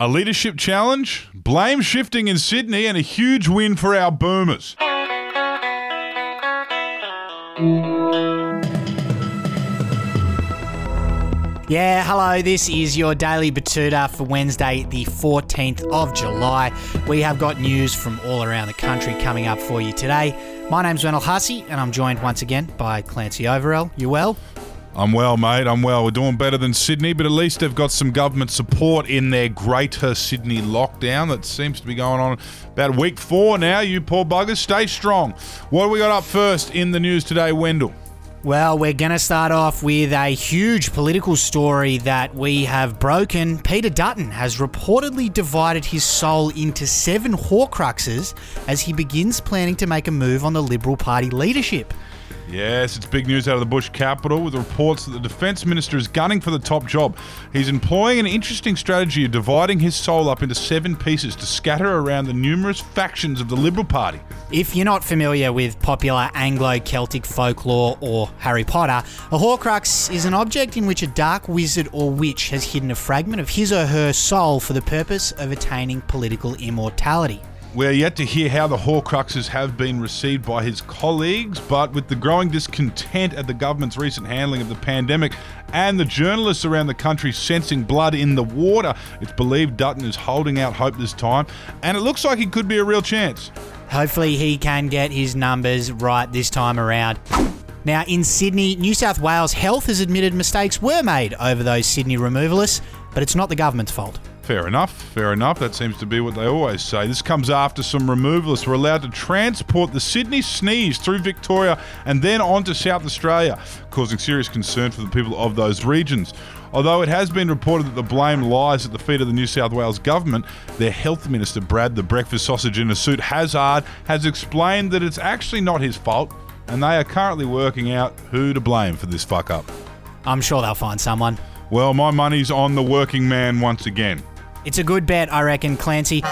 A leadership challenge, blame shifting in Sydney, and a huge win for our Boomers. Yeah, hello. This is your daily Betoota for Wednesday, the 14th of July. We have got news from all around the country coming up for you today. My name's Wendell Hussey, and I'm joined once again by Clancy Overell. You well? I'm well, mate. I'm well. We're doing better than Sydney, but at least they've got some government support in their greater Sydney lockdown that seems to be going on about week four now. You poor buggers, stay strong. What do we got up first in the news today, Wendell? Well, we're going to start off with a huge political story that we have broken. Peter Dutton has reportedly divided his soul into seven Horcruxes as he begins planning to make a move on the Liberal Party leadership. Yes, it's big news out of the Bush capital with reports that the Defence Minister is gunning for the top job. He's employing an interesting strategy of dividing his soul up into seven pieces to scatter around the numerous factions of the Liberal Party. If you're not familiar with popular Anglo Celtic folklore or Harry Potter, a Horcrux is an object in which a dark wizard or witch has hidden a fragment of his or her soul for the purpose of attaining political immortality. We're yet to hear how the Horcruxes have been received by his colleagues, but with the growing discontent at the government's recent handling of the pandemic and the journalists around the country sensing blood in the water, it's believed Dutton is holding out hope this time, and it looks like he could be a real chance. Hopefully, he can get his numbers right this time around. Now, in Sydney, New South Wales Health has admitted mistakes were made over those Sydney removalists, but it's not the government's fault. Fair enough, fair enough. That seems to be what they always say. This comes after some removalists were allowed to transport the Sydney sneeze through Victoria and then on to South Australia, causing serious concern for the people of those regions. Although it has been reported that the blame lies at the feet of the New South Wales government, their health minister, Brad the breakfast sausage in a suit, Hazzard, has explained that it's actually not his fault and they are currently working out who to blame for this fuck up. I'm sure they'll find someone. Well, my money's on the working man once again. It's a good bet, I reckon, Clancy.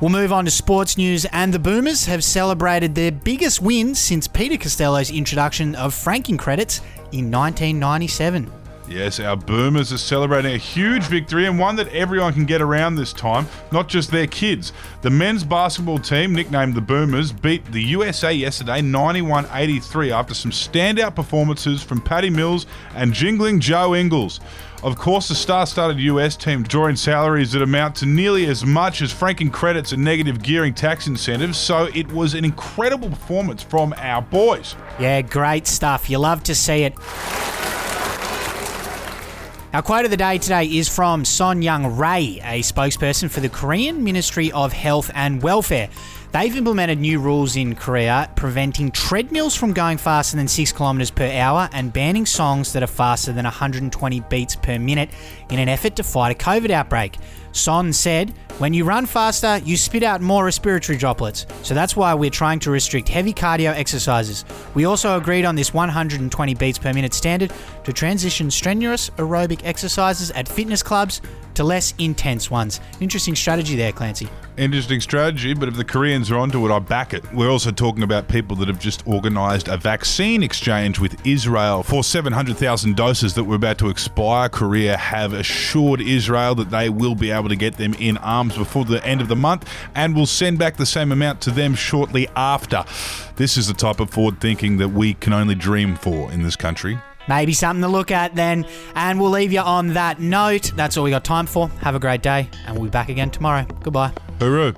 We'll move on to sports news, and the Boomers have celebrated their biggest win since Peter Costello's introduction of franking credits in 1997. Yes, our Boomers are celebrating a huge victory and one that everyone can get around this time, not just their kids. The men's basketball team, nicknamed the Boomers, beat the USA yesterday 91 83 after some standout performances from Patty Mills and jingling Joe Ingles. Of course, the star studded US team drawing salaries that amount to nearly as much as franking credits and negative gearing tax incentives, so it was an incredible performance from our boys. Yeah, great stuff. You love to see it. Our quote of the day today is from Son Young Ray, a spokesperson for the Korean Ministry of Health and Welfare. They've implemented new rules in Korea preventing treadmills from going faster than 6 kilometers per hour and banning songs that are faster than 120 beats per minute in an effort to fight a COVID outbreak. Son said, When you run faster, you spit out more respiratory droplets. So that's why we're trying to restrict heavy cardio exercises. We also agreed on this 120 beats per minute standard to transition strenuous aerobic exercises at fitness clubs to less intense ones. Interesting strategy there, Clancy. Interesting strategy, but if the Koreans are onto it, I back it. We're also talking about people that have just organised a vaccine exchange with Israel for 700,000 doses that were about to expire. Korea have assured Israel that they will be able to get them in arms before the end of the month and will send back the same amount to them shortly after. This is the type of forward thinking that we can only dream for in this country. Maybe something to look at then. And we'll leave you on that note. That's all we got time for. Have a great day, and we'll be back again tomorrow. Goodbye. Hooroo.